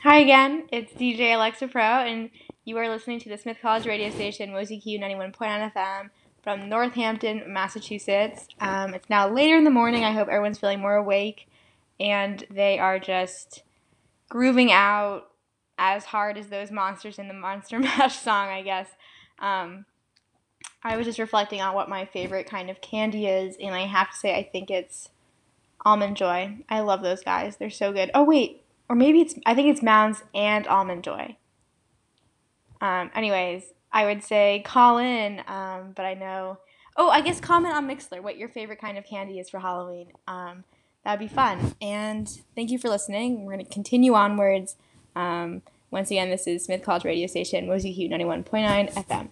Hi again, it's DJ Alexa Pro, and you are listening to the Smith College radio station, WOZQ 91.9 FM from Northampton, Massachusetts. Um, it's now later in the morning. I hope everyone's feeling more awake, and they are just grooving out as hard as those monsters in the Monster Mash song, I guess. Um, I was just reflecting on what my favorite kind of candy is, and I have to say, I think it's Almond Joy. I love those guys. They're so good. Oh, wait or maybe it's I think it's Mounds and Almond Joy. Um, anyways, I would say call in, um, but I know. Oh, I guess comment on Mixlr what your favorite kind of candy is for Halloween. Um, that'd be fun. And thank you for listening. We're gonna continue onwards. Um, once again, this is Smith College Radio Station, WOZQ 91.9 FM.